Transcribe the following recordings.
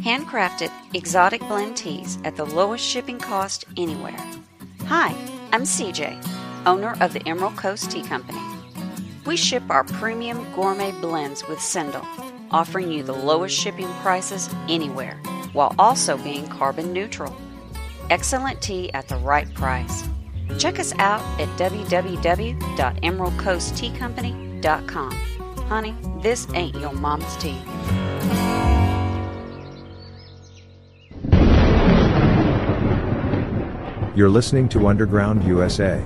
Handcrafted exotic blend teas at the lowest shipping cost anywhere. Hi, I'm CJ, owner of the Emerald Coast Tea Company. We ship our premium gourmet blends with Sendle, offering you the lowest shipping prices anywhere while also being carbon neutral. Excellent tea at the right price. Check us out at www.emeraldcoastteacompany.com. Honey, this ain't your mom's tea. You're listening to Underground USA.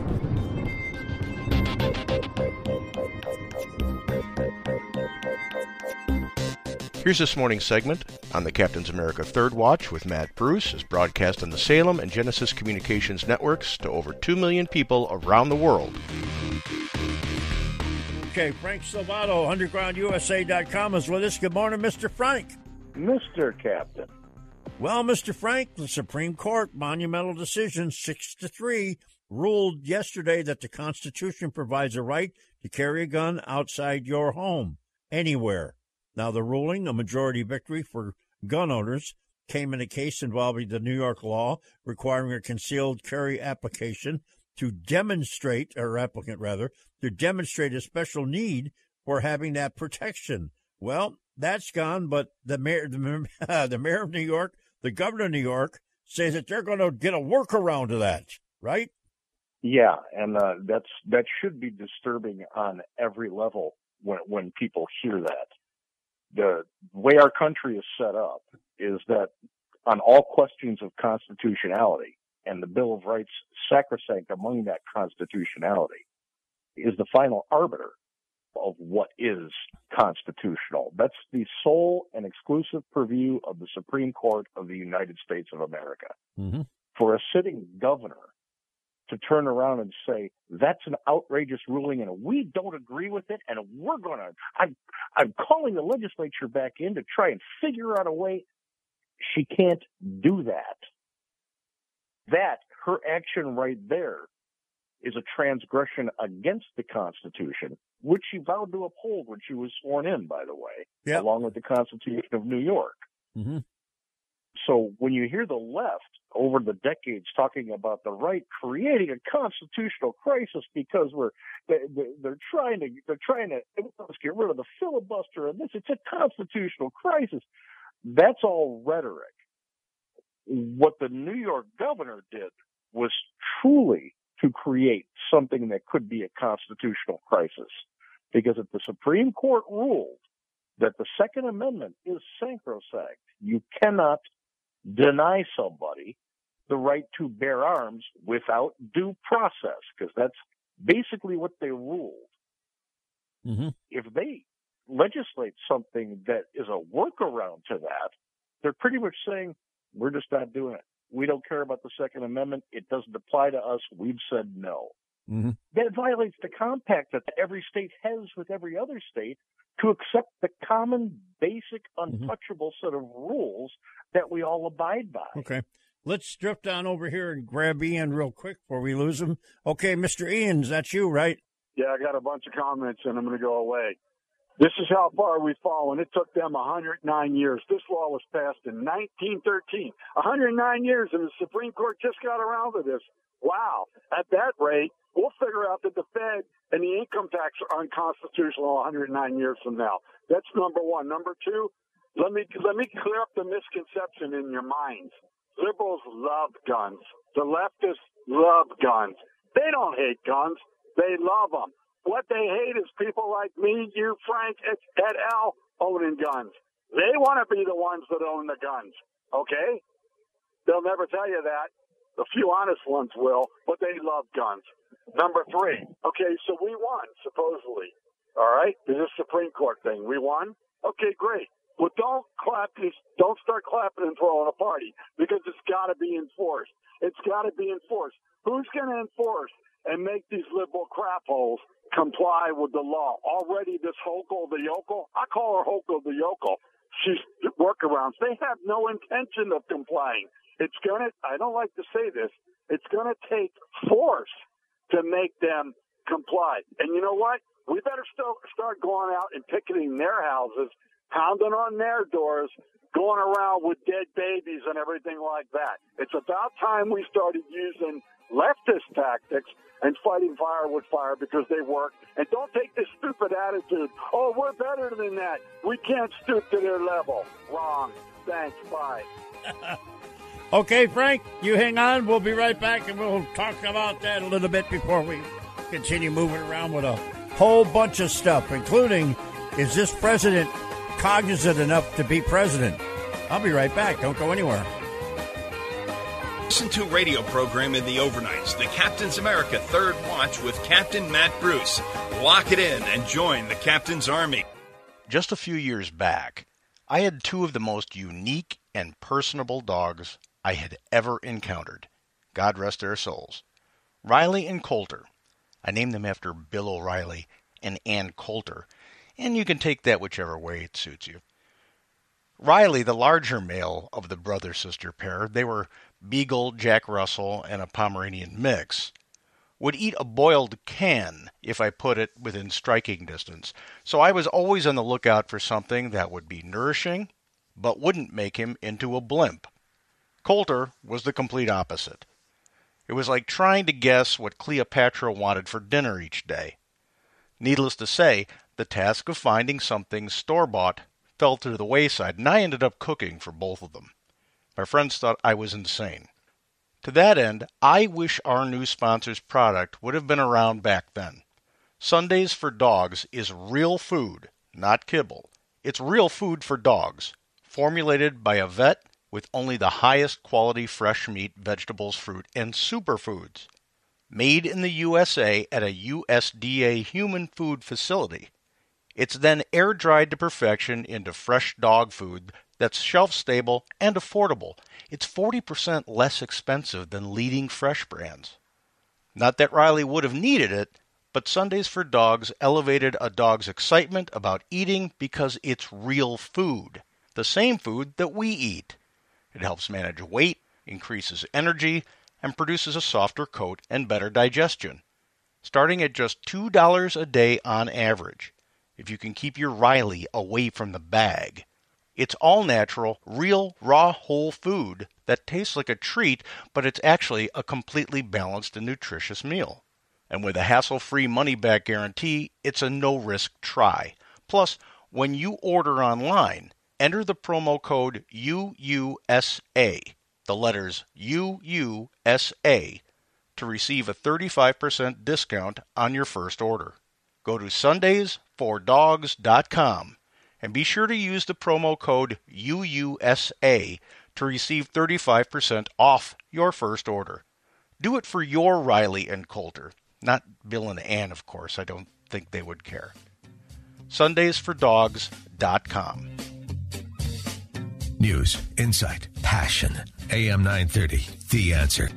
Here's this morning's segment on the Captain's America Third Watch with Matt Bruce. is broadcast on the Salem and Genesis Communications networks to over 2 million people around the world. Okay, Frank Salvato, undergroundusa.com is with us. Good morning, Mr. Frank. Mr. Captain. Well, Mr. Frank, the Supreme Court monumental decision 6 to 3 ruled yesterday that the Constitution provides a right to carry a gun outside your home anywhere. Now, the ruling, a majority victory for gun owners, came in a case involving the New York law requiring a concealed carry application to demonstrate, or applicant rather, to demonstrate a special need for having that protection. Well, that's gone, but the mayor, the, the mayor of New York, the governor of New York, says that they're going to get a workaround to that, right? Yeah, and uh, that's that should be disturbing on every level when when people hear that the way our country is set up is that on all questions of constitutionality and the Bill of Rights sacrosanct among that constitutionality is the final arbiter of what is constitutional. That's the sole and exclusive purview of the Supreme Court of the United States of America. Mm-hmm. For a sitting governor to turn around and say that's an outrageous ruling and we don't agree with it and we're going to I'm I'm calling the legislature back in to try and figure out a way she can't do that that her action right there is a transgression against the constitution which she vowed to uphold when she was sworn in by the way yep. along with the constitution of New York mm-hmm. So when you hear the left over the decades talking about the right creating a constitutional crisis because we're they, are trying to they're trying to let's get rid of the filibuster and this it's a constitutional crisis. That's all rhetoric. What the New York governor did was truly to create something that could be a constitutional crisis. Because if the Supreme Court ruled that the Second Amendment is sacrosanct, you cannot deny somebody the right to bear arms without due process, because that's basically what they ruled. Mm-hmm. If they legislate something that is a workaround to that, they're pretty much saying, we're just not doing it. We don't care about the Second Amendment. It doesn't apply to us. We've said no. Mm-hmm. That violates the compact that every state has with every other state to accept the common, basic, Mm-hmm. untouchable mm-hmm. set of rules that we all abide by. Okay. Let's drift down over here and grab Ian real quick before we lose him. Okay, Mr. Ian, that's you, right? Yeah, I got a bunch of comments and I'm going to go away. This is how far we've fallen. It took them 109 years. This law was passed in 1913. 109 years, and the Supreme Court just got around to this. Wow. At that rate, we'll figure out that the Fed and the income tax are unconstitutional 109 years from now. That's number one. Number two, let me let me clear up the misconception in your minds. Liberals love guns. The leftists love guns. They don't hate guns. They love them. What they hate is people like me, you, Frank, et al. owning guns. They want to be the ones that own the guns. Okay? They'll never tell you that. A few honest ones will, but they love guns. Number three. Okay, so we won, supposedly. All right? This is Supreme Court thing. We won? Okay, great. Well, don't clap don't start clapping and throwing a party because it's got to be enforced. It's got to be enforced. Who's going to enforce and make these liberal crap holes comply with the law? Already this Hochul the yokel, I call her Hochul the yokel. She's workarounds. They have no intention of complying. It's going to, I don't like to say this, it's going to take force to make them comply. And you know what? We better still start going out and picketing their houses pounding on their doors, going around with dead babies and everything like that. It's about time we started using leftist tactics and fighting fire with fire because they work. And don't take this stupid attitude, oh, we're better than that. We can't stoop to their level. Wrong. Thanks. Bye. okay, Frank, you hang on. We'll be right back and we'll talk about that a little bit before we continue moving around with a whole bunch of stuff, including is this president cognizant enough to be president. I'll be right back. Don't go anywhere. Listen to radio program in the overnights, the Captain's America Third Watch with Captain Matt Bruce. Lock it in and join the Captain's Army. Just a few years back, I had two of the most unique and personable dogs I had ever encountered. God rest their souls. Riley and Coulter. I named them after Bill O'Reilly and Ann Coulter, and you can take that whichever way it suits you. Riley, the larger male of the brother sister pair, they were Beagle, Jack Russell, and a Pomeranian mix, would eat a boiled can if I put it within striking distance. So I was always on the lookout for something that would be nourishing, but wouldn't make him into a blimp. Coulter was the complete opposite. It was like trying to guess what Cleopatra wanted for dinner each day. Needless to say, the task of finding something store bought fell to the wayside, and I ended up cooking for both of them. My friends thought I was insane. To that end, I wish our new sponsor's product would have been around back then. Sundays for Dogs is real food, not kibble. It's real food for dogs, formulated by a vet with only the highest quality fresh meat, vegetables, fruit, and superfoods. Made in the USA at a USDA human food facility, it's then air dried to perfection into fresh dog food that's shelf stable and affordable. It's 40% less expensive than leading fresh brands. Not that Riley would have needed it, but Sundays for Dogs elevated a dog's excitement about eating because it's real food, the same food that we eat. It helps manage weight, increases energy, and produces a softer coat and better digestion. Starting at just $2 a day on average if you can keep your Riley away from the bag. It's all natural, real, raw, whole food that tastes like a treat, but it's actually a completely balanced and nutritious meal. And with a hassle free money back guarantee, it's a no risk try. Plus, when you order online, enter the promo code UUSA, the letters UUSA, to receive a 35% discount on your first order. Go to sundaysfordogs.com and be sure to use the promo code UUSA to receive 35% off your first order. Do it for your Riley and Coulter, not Bill and Ann, of course. I don't think they would care. Sundaysfordogs.com. News, insight, passion. AM 930, The Answer.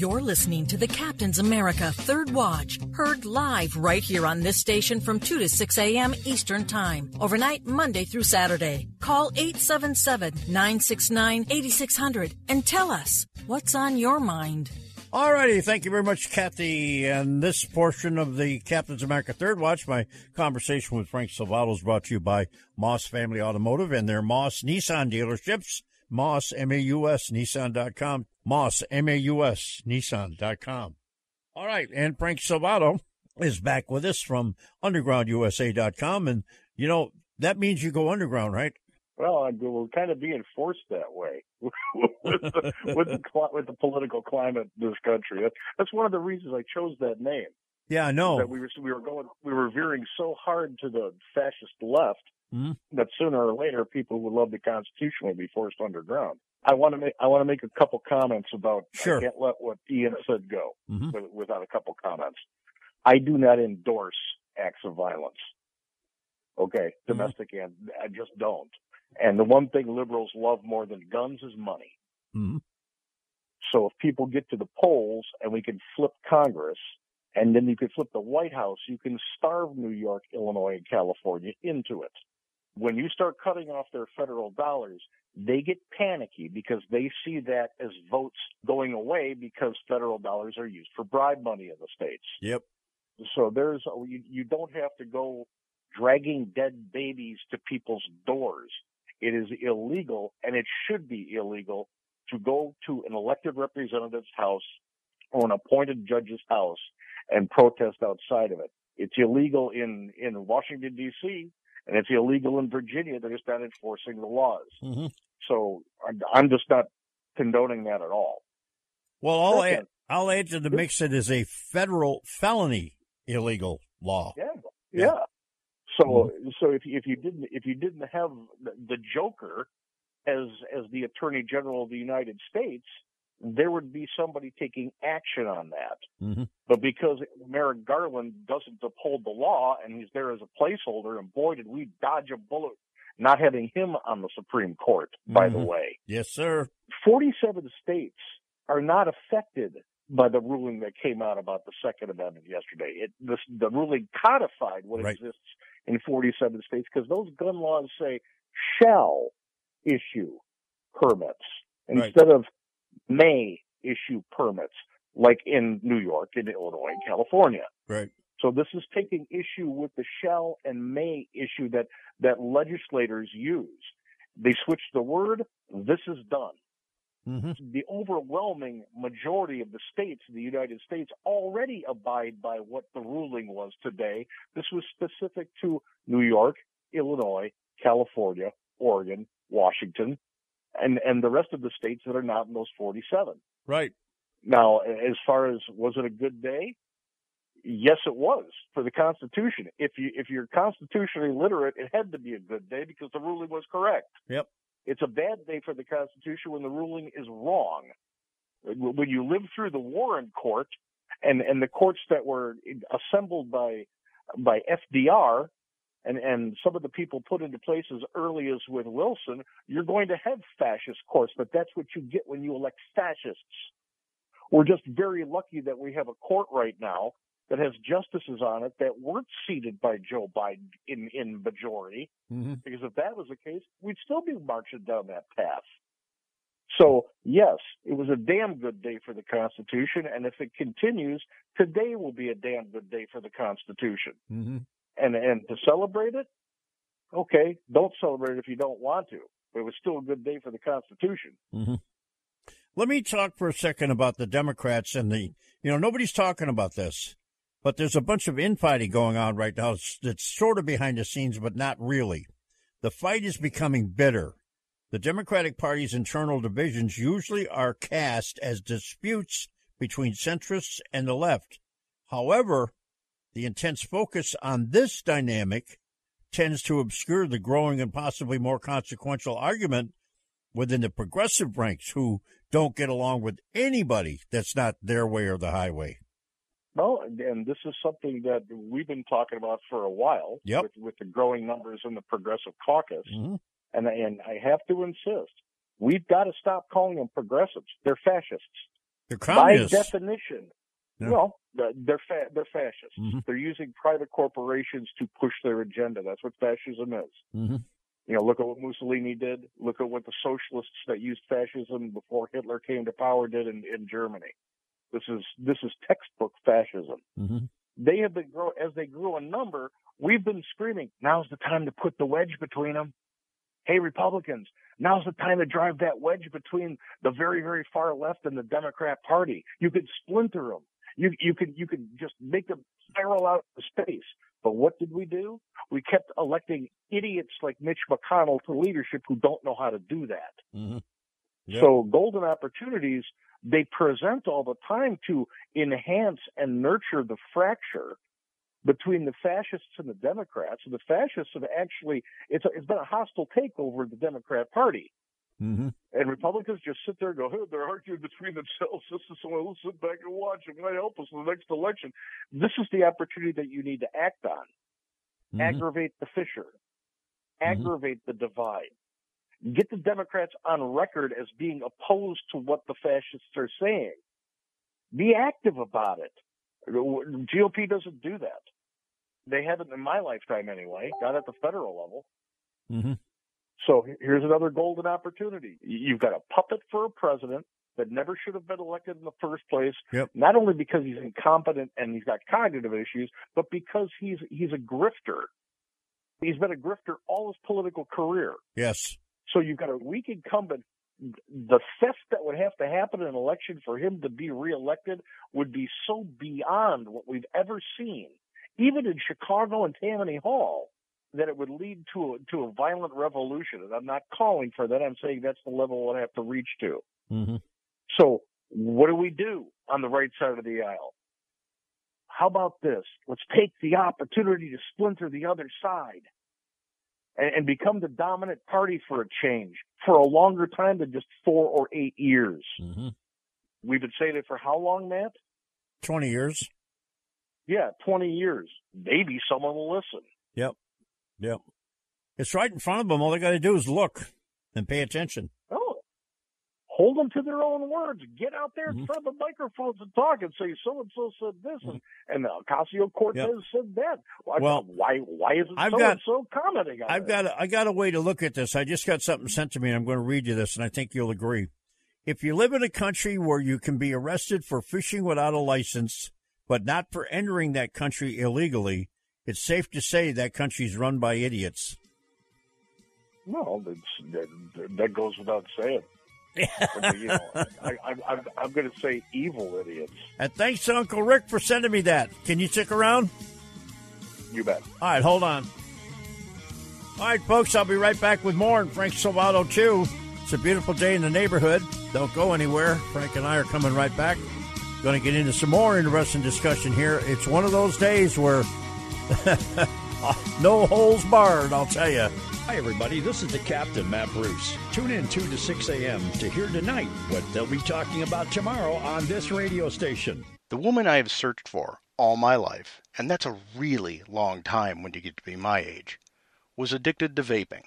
You're listening to the Captain's America Third Watch, heard live right here on this station from 2 to 6 a.m. Eastern Time, overnight Monday through Saturday. Call 877 969 8600 and tell us what's on your mind. All righty. Thank you very much, Kathy. And this portion of the Captain's America Third Watch, my conversation with Frank Salvato is brought to you by Maus Family Automotive and their Maus Nissan dealerships. Maus, M-A-U-S, Nissan.com. Maus, M-A-U-S, Nissan.com. All right. And Frank Salvato is back with us from UndergroundUSA.com. And, you know, that means you go underground, right? Well, we're kind of being forced that way with, the, with, the, with the political climate in this country. That's one of the reasons I chose that name. Yeah, I know. That we were we were going we were veering so hard to the fascist left mm-hmm. that sooner or later people who would love the Constitution will be forced underground. I want to make I want to make a couple comments about. Sure. I can't let what Ian said go mm-hmm. without a couple comments. I do not endorse acts of violence. Okay, Mm-hmm. domestic and I just don't. And the one thing liberals love more than guns is money. hmm So if people get to the polls and we can flip Congress and then you can flip the White House, you can starve New York, Illinois, and California into it. When you start cutting off their federal dollars, they get panicky because they see that as votes going away because federal dollars are used for bribe money in the states. Yep. So there's you, you don't have to go dragging dead babies to people's doors. It is illegal and it should be illegal to go to an elected representative's house or an appointed judge's house and protest outside of it. It's illegal in, in Washington DC and it's illegal in Virginia. They're just not enforcing the laws. hmm So I'm- I'm just not condoning that at all. Well, I'll Second. add, I'll add to the mix It is a federal felony illegal law. Yeah, Yeah. yeah. So, so if if you didn't if you didn't have the, the Joker as as the Attorney General of the United States, there would be somebody taking action on that. hmm But because Merrick Garland doesn't uphold the law and he's there as a placeholder, and boy, did we dodge a bullet not having him on the Supreme Court. By the Mhm. way, Yes, sir. 47 states are not affected by the ruling that came out about the Second Amendment yesterday. It, this, the ruling codified what Right. exists in 47 states because those gun laws say shall issue permits Right. instead of may issue permits, like in New York, in Illinois, and California. Right. So this is taking issue with the shall and may issue that, that legislators use. They switch the word, this is done. hmm The overwhelming majority of the states in the United States already abide by what the ruling was today. This was specific to New York, Illinois, California, Oregon, Washington, and, and the rest of the states that are not in those 47. Right. Now, as far as was it a good day? Yes, it was for the Constitution. If you if you're constitutionally literate, it had to be a good day because the ruling was correct. Yep. It's a bad day for the Constitution when the ruling is wrong. When you live through the Warren Court and and the courts that were assembled by by FDR and and some of the people put into place as early as with Wilson, you're going to have fascist courts, but that's what you get when you elect fascists. We're just very lucky that we have a court right now that has justices on it that weren't seated by Joe Biden in, in majority. hmm Because if that was the case, we'd still be marching down that path. So yes, it was a damn good day for the Constitution. And if it continues, today will be a damn good day for the Constitution. hmm And, and to celebrate it, okay, don't celebrate if you don't want to. But it was still a good day for the Constitution. hmm Let me talk for a second about the Democrats and the, you know, nobody's talking about this, but there's a bunch of infighting going on right now that's sort of behind the scenes, but not really. The fight is becoming bitter. The Democratic Party's internal divisions usually are cast as disputes between centrists and the left. However, the intense focus on this dynamic tends to obscure the growing and possibly more consequential argument within the progressive ranks who don't get along with anybody that's not their way or the highway. Well, and- this is something that we've been talking about for a while Yep. with, with the growing numbers in the progressive caucus. hmm And, and I have to insist, we've got to stop calling them progressives. They're fascists. They're communists. By definition. Yeah. Well, they're fa- they're fascists. Mhm. They're using private corporations to push their agenda. That's what fascism is. hmm You know, look at what Mussolini did. Look at what the socialists that used fascism before Hitler came to power did in, in Germany. This is this is textbook fascism. hmm They have been grow as they grew in number. We've been screaming, "Now's the time to put the wedge between them." Hey, Republicans, now's the time to drive that wedge between the very, very far left and the Democrat Party. You could splinter them. You you could you could just make them spiral out of space. But what did we do? We kept electing idiots like Mitch McConnell to leadership who don't know how to do that. hmm So golden opportunities they present all the time to enhance and nurture the fracture between the fascists and the Democrats. And the fascists have actually it's a, it's been a hostile takeover of the Democrat Party. Mm-hmm. And Republicans just sit there and go, hey, they're arguing between themselves. This is someone who'll sit back and watch. It might help us in the next election. This is the opportunity that you need to act on. Mm-hmm. Aggravate the fissure. Aggravate the divide. Get the Democrats on record as being opposed to what the fascists are saying. Be active about it. GOP doesn't do that. They haven't in my lifetime anyway, not at the federal level. So here's another golden opportunity. You've got a puppet for a president that never should have been elected in the first place. Yep. Not only because he's incompetent and he's got cognitive issues, but because he's he's a grifter. He's been a grifter all his political career. Yes. So you've got a weak incumbent. The theft that would have to happen in an election for him to be reelected would be so beyond what we've ever seen, even in Chicago and Tammany Hall, that it would lead to a, to a violent revolution. And I'm not calling for that. I'm saying that's the level we'll have to reach to. Mm-hmm. So what do we do on the right side of the aisle? How about this? Let's take the opportunity to splinter the other side and, and become the dominant party for a change for a longer time than just four or eight years. Mm-hmm. We've been saying it for how long, Matt? 20 years. Yeah, 20 years. Maybe someone will listen. Yep. Yep. It's right in front of them. All they got to do is look and pay attention. Oh, hold them to their own words. Get out there Mm-hmm. in front of the microphones and talk and say so and so said this and and uh, Ocasio Cortez Yep. said that. Why, Well, why why isn't I've so got- and so commenting on I've it? got a, I got a way to look at this. I just got something sent to me, and I'm going to read you this, and I think you'll agree. If you live in a country where you can be arrested for fishing without a license, but not for entering that country illegally, it's safe to say that country's run by idiots. No, that, that goes without saying. But, you know, I, I, I'm, I'm going to say evil idiots. And thanks to Uncle Rick for sending me that. Can you stick around? You bet. All right, hold on. All right, folks, I'll be right back with more. And Frank Salvato, too. It's a beautiful day in the neighborhood. Don't go anywhere. Frank and I are coming right back. Going to get into some more interesting discussion here. It's one of those days where no holes barred, I'll tell you. Hi, everybody. This is the Captain, Matt Bruce. Tune in 2 to 6 a.m. to hear tonight what they'll be talking about tomorrow on this radio station. The woman I have searched for all my life, and that's a really long time when you get to be my age, was addicted to vaping.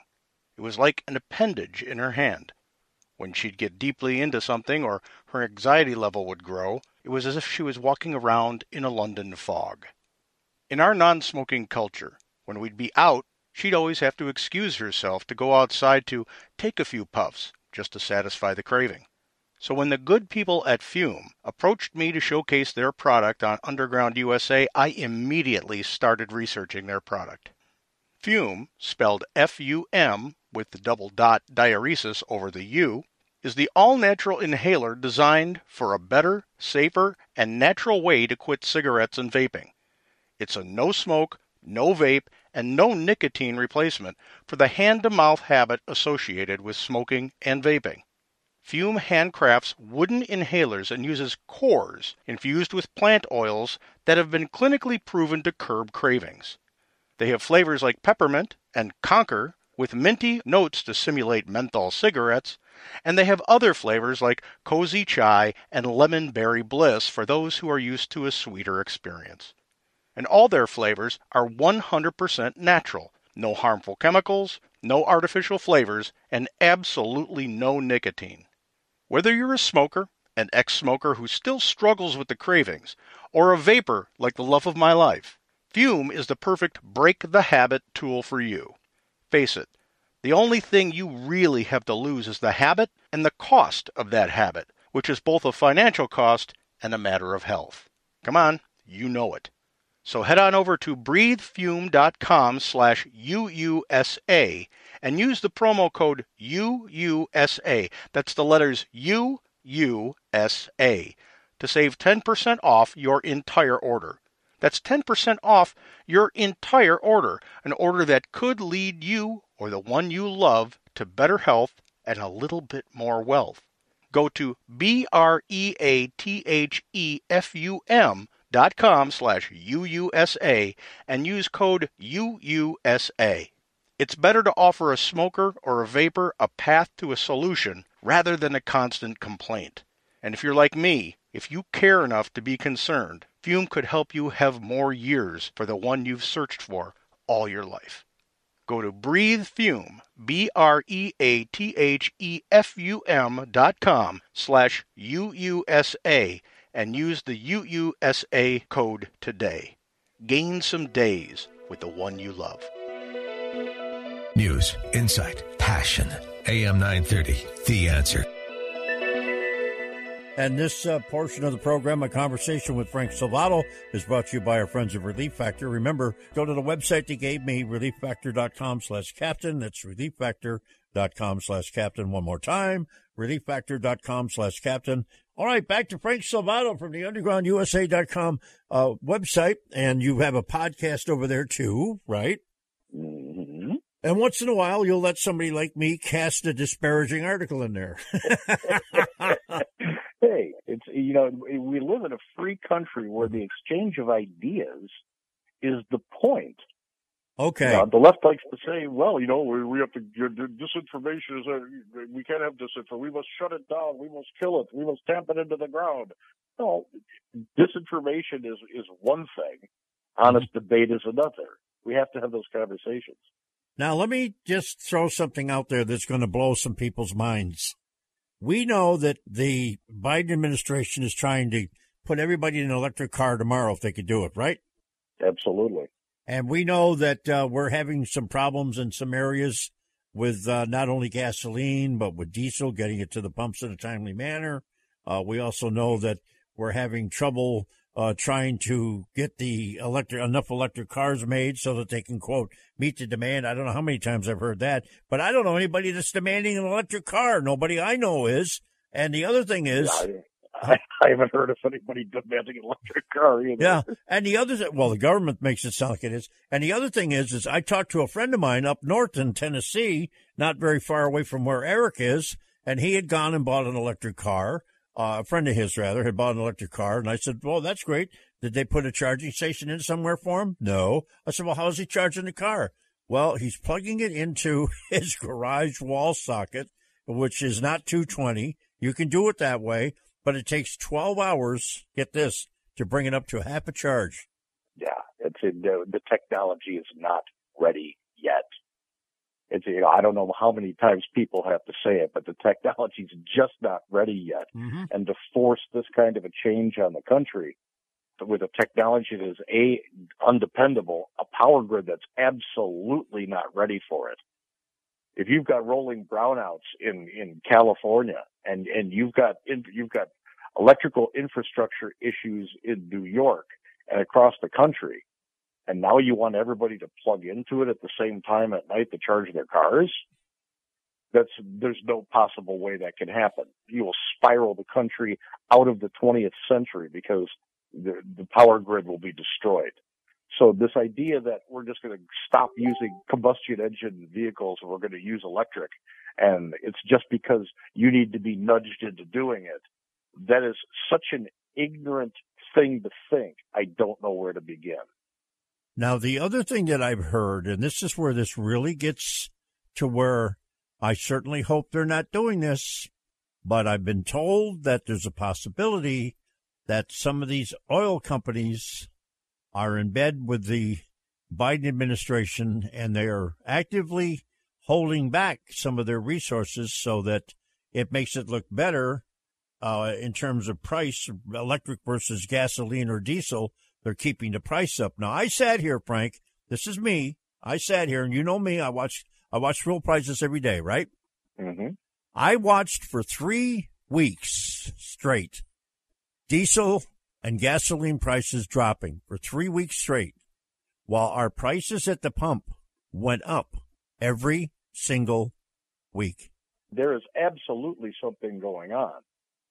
It was like an appendage in her hand. When she'd get deeply into something or her anxiety level would grow, it was as if she was walking around in a London fog. In our non smoking culture, when we'd be out, she'd always have to excuse herself to go outside to take a few puffs just to satisfy the craving. So when the good people at Fume approached me to showcase their product on Underground USA, I immediately started researching their product. Fume, spelled F U M with the double dot diaeresis over the U, is the all natural inhaler designed for a better, safer, and natural way to quit cigarettes and vaping. It's a no smoke, no vape, and no nicotine replacement for the hand to mouth habit associated with smoking and vaping. Fume handcrafts wooden inhalers and uses cores infused with plant oils that have been clinically proven to curb cravings. They have flavors like peppermint and conker with minty notes to simulate menthol cigarettes, and they have other flavors like cozy chai and lemon berry bliss for those who are used to a sweeter experience. And all their flavors are 100% natural, no harmful chemicals, no artificial flavors, and absolutely no nicotine. Whether you're a smoker, an ex smoker who still struggles with the cravings, or a vapor like the love of my life, Fume is the perfect break the habit tool for you. Face it, the only thing you really have to lose is the habit and the cost of that habit, which is both a financial cost and a matter of health. Come on, you know it. So head on over to breathefume.com slash UUSA and use the promo code UUSA. That's the letters UUSA to save 10% off your entire order. That's 10% off your entire order, an order that could lead you or the one you love to better health and a little bit more wealth. Go to B R E A T H E F U M dot com slash UUSA and use code UUSA. It's better to offer a smoker or a vapor a path to a solution rather than a constant complaint. And if you're like me, if you care enough to be concerned, Fume could help you have more years for the one you've searched for all your life. Go to Breathe Fume, B R E A T H E F U M dot com slash UUSA and use the UUSA code today. Gain some days with the one you love. News, insight, passion. AM 930, The Answer. And this uh, portion of the program, a conversation with Frank Salvato, is brought to you by our friends of Relief Factor. Remember, go to the website they gave me, relieffactor.com slash captain. That's relieffactor.com slash captain. One more time, relieffactor.com slash captain. All right, back to Frank Salvato from the undergroundusa.com uh, website. And you have a podcast over there too, right? Mm-hmm. And once in a while, you'll let somebody like me cast a disparaging article in there. hey, it's you know we live in a free country where the exchange of ideas is the point. Okay. The left likes to say, well, you know, we, we have to, disinformation is, a, we can't have disinformation. We must shut it down. We must kill it. We must tamp it into the ground. No, disinformation is, is one thing. Honest mm-hmm. debate is another. We have to have those conversations. Now, let me just throw something out there that's going to blow some people's minds. We know that the Biden administration is trying to put everybody in an electric car tomorrow if they could do it, right? Absolutely. And we know that uh, we're having some problems in some areas with uh, not only gasoline, but with diesel, getting it to the pumps in a timely manner. Uh, we also know that we're having trouble uh, trying to get the electric enough electric cars made so that they can quote meet the demand. I don't know how many times I've heard that, but I don't know anybody that's demanding an electric car. Nobody I know is. And the other thing is, I, I haven't heard of anybody demanding an electric car either. Yeah, and the other, well, the government makes it sound like it is. And the other thing is, is I talked to a friend of mine up north in Tennessee, not very far away from where Eric is, and he had gone and bought an electric car. Uh, a friend of his, rather, had bought an electric car, and I said, "Well, that's great. Did they put a charging station in somewhere for him?" No. I said, "Well, how's he charging the car?" Well, he's plugging it into his garage wall socket, which is not 220. You can do it that way, but it takes 12 hours, get this, to bring it up to half a charge. Yeah, it's the, the technology is not ready yet. It's, you know, I don't know how many times people have to say it, but the technology is just not ready yet. Mm-hmm. And to force this kind of a change on the country with a technology that is a undependable, a power grid that's absolutely not ready for it. If you've got rolling brownouts in, in California and, and you've got, you've got electrical infrastructure issues in New York and across the country, and now you want everybody to plug into it at the same time at night to charge their cars? That's, there's no possible way that can happen. You will spiral the country out of the 20th century because the, the power grid will be destroyed. So this idea that we're just going to stop using combustion engine vehicles and we're going to use electric and it's just because you need to be nudged into doing it, that is such an ignorant thing to think. I don't know where to begin. Now, the other thing that I've heard, and this is where this really gets to where I certainly hope they're not doing this, but I've been told that there's a possibility that some of these oil companies are in bed with the Biden administration and they are actively holding back some of their resources so that it makes it look better uh, in terms of price, electric versus gasoline or diesel, they're keeping the price up. Now, I sat here, Frank. This is me. I sat here, and you know me. I watch I watch fuel prices every day, right? Mm-hmm. I watched for three weeks straight diesel and gasoline prices dropping for three weeks straight, while our prices at the pump went up every single week. There is absolutely something going on.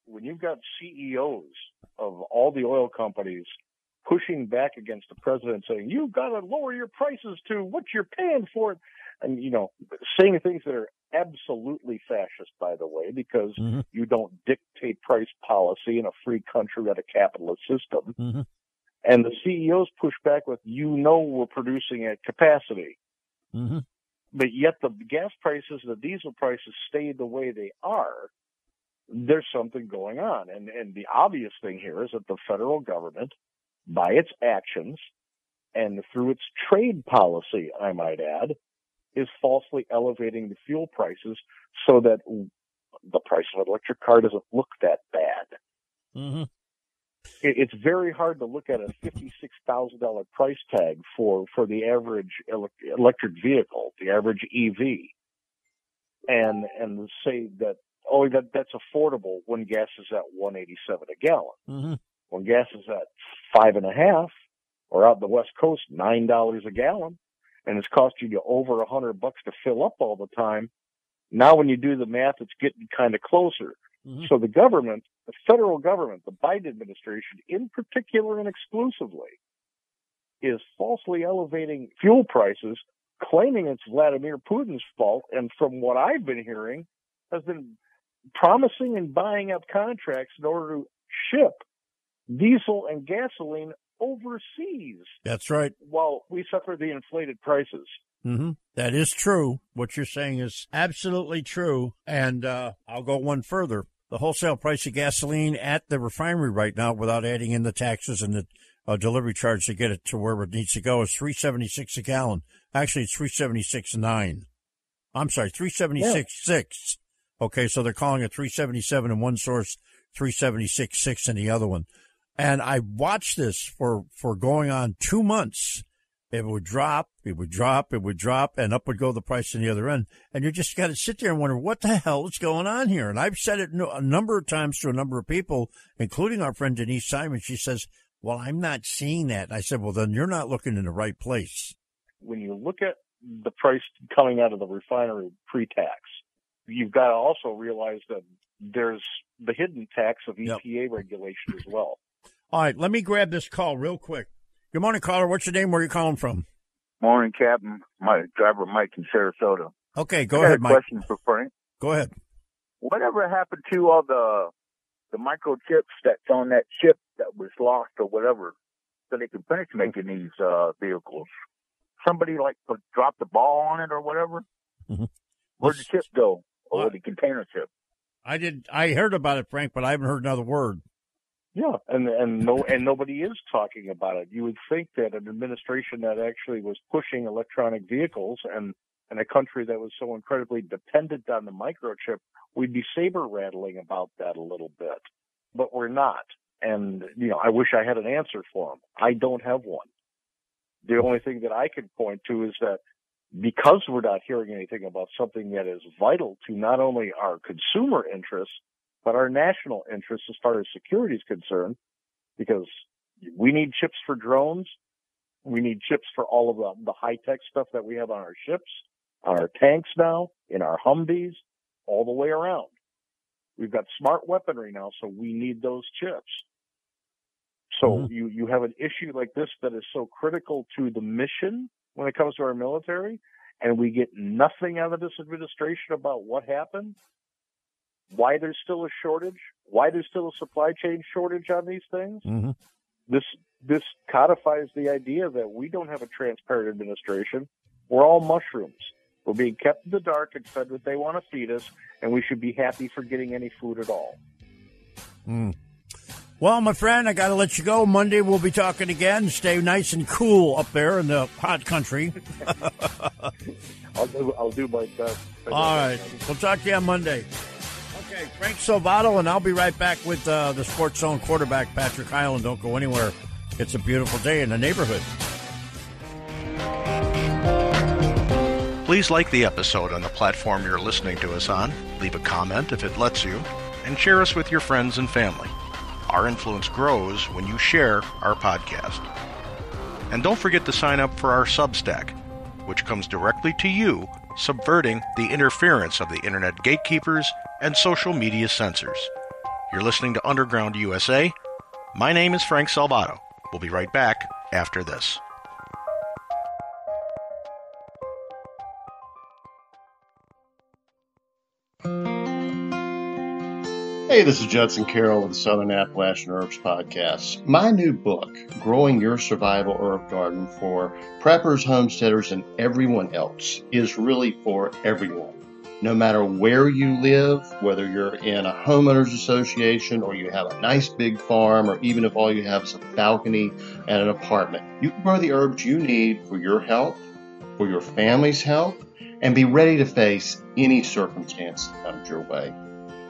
When you've got CEOs of all the oil companies pushing back against the president saying, you've got to lower your prices to what you're paying for it. And, you know, saying things that are absolutely fascist, by the way, because mm-hmm. you don't dictate price policy in a free country at a capitalist system. Mm-hmm. And the CEOs push back with, you know, we're producing at capacity. Mm-hmm. but yet the gas prices, the diesel prices stay the way they are, there's something going on. And, and the obvious thing here is that the federal government, by its actions and through its trade policy, I might add, is falsely elevating the fuel prices so that the price of an electric car doesn't look that bad. Mm-hmm. It, it's very hard to look at a fifty-six thousand dollar price tag for for the average ele- electric vehicle, the average EV, and and say that oh that that's affordable when gas is at one eighty-seven a gallon. Mm-hmm. When gas is at five and a half, or out the West Coast nine dollars a gallon, and it's costing you over a hundred bucks to fill up all the time. Now, when you do the math, it's getting kind of closer. Mm-hmm. So the government, the federal government, the Biden administration in particular and exclusively, is falsely elevating fuel prices, claiming it's Vladimir Putin's fault, and from what I've been hearing, has been promising and buying up contracts in order to ship diesel and gasoline overseas. That's right. While we suffer the inflated prices. Mm-hmm. That is true. What you're saying is absolutely true. And uh, I'll go one further. The wholesale price of gasoline at the refinery right now, without adding in the taxes and the uh, delivery charge to get it to where it needs to go, is three seventy six a gallon. Actually, it's three seventy six nine. I'm sorry, three seventy six six. Okay, so they're calling it three seventy seven in one source, three seventy six six in the other one. And I watched this for for going on two months it would drop, it would drop, it would drop, and up would go the price in the other end. And you just got to sit there and wonder what the hell is going on here. And I've said it a number of times to a number of people, including our friend Denise Simon. She says, "Well, I'm not seeing that." And I said, "Well, then you're not looking in the right place." When you look at the price coming out of the refinery pre-tax, you've got to also realize that there's the hidden tax of EPA yep. regulation as well. All right, let me grab this call real quick. Good morning, caller. What's your name? Where are you calling from? Morning, Captain. My driver Mike in Sarasota. Okay, go I ahead, a Mike. Question for Frank. Go ahead. Whatever happened to all the the microchips that's on that ship that was lost or whatever, so they can finish making these uh, vehicles? Somebody like dropped the ball on it or whatever. Mm-hmm. Where'd the chip go? Or the container chip? I did. I heard about it, Frank, but I haven't heard another word. Yeah, and and no and nobody is talking about it. You would think that an administration that actually was pushing electronic vehicles and and a country that was so incredibly dependent on the microchip, we'd be saber rattling about that a little bit, but we're not. And you know, I wish I had an answer for them. I don't have one. The only thing that I can point to is that because we're not hearing anything about something that is vital to not only our consumer interests but our national interests as far as security is concerned, because we need chips for drones. We need chips for all of the, the high tech stuff that we have on our ships, on our tanks now, in our Humvees, all the way around. We've got smart weaponry now, so we need those chips. So mm-hmm. you, you have an issue like this that is so critical to the mission when it comes to our military, and we get nothing out of this administration about what happened why there's still a shortage, why there's still a supply chain shortage on these things. Mm-hmm. This this codifies the idea that we don't have a transparent administration. We're all mushrooms. We're being kept in the dark and fed what they want to feed us, and we should be happy for getting any food at all. Mm. Well, my friend, I got to let you go. Monday we'll be talking again. Stay nice and cool up there in the hot country. I'll, do, I'll do my best. All right. We'll talk to you on Monday. Okay, Frank Salvato, and I'll be right back with uh, the Sports Zone quarterback, Patrick Highland. Don't go anywhere. It's a beautiful day in the neighborhood. Please like the episode on the platform you're listening to us on, leave a comment if it lets you, and share us with your friends and family. Our influence grows when you share our podcast. And don't forget to sign up for our Substack, which comes directly to you, subverting the interference of the internet gatekeepers and social media censors. You're listening to Underground USA. My name is Frank Salvato. We'll be right back after this. Hey, this is Judson Carroll with the Southern Appalachian Herbs Podcast. My new book, Growing Your Survival Herb Garden for preppers, homesteaders, and everyone else, is really for everyone. No matter where you live, whether you're in a homeowners association or you have a nice big farm, or even if all you have is a balcony and an apartment, you can grow the herbs you need for your health, for your family's health, and be ready to face any circumstance that comes your way.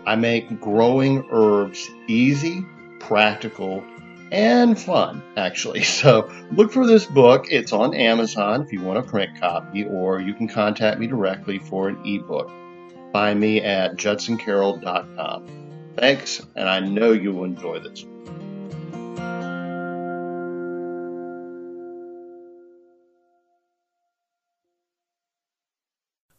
I make growing herbs easy, practical, and fun, actually. So look for this book. It's on Amazon if you want a print copy, or you can contact me directly for an ebook. Find me at judsoncarroll.com. Thanks, and I know you will enjoy this.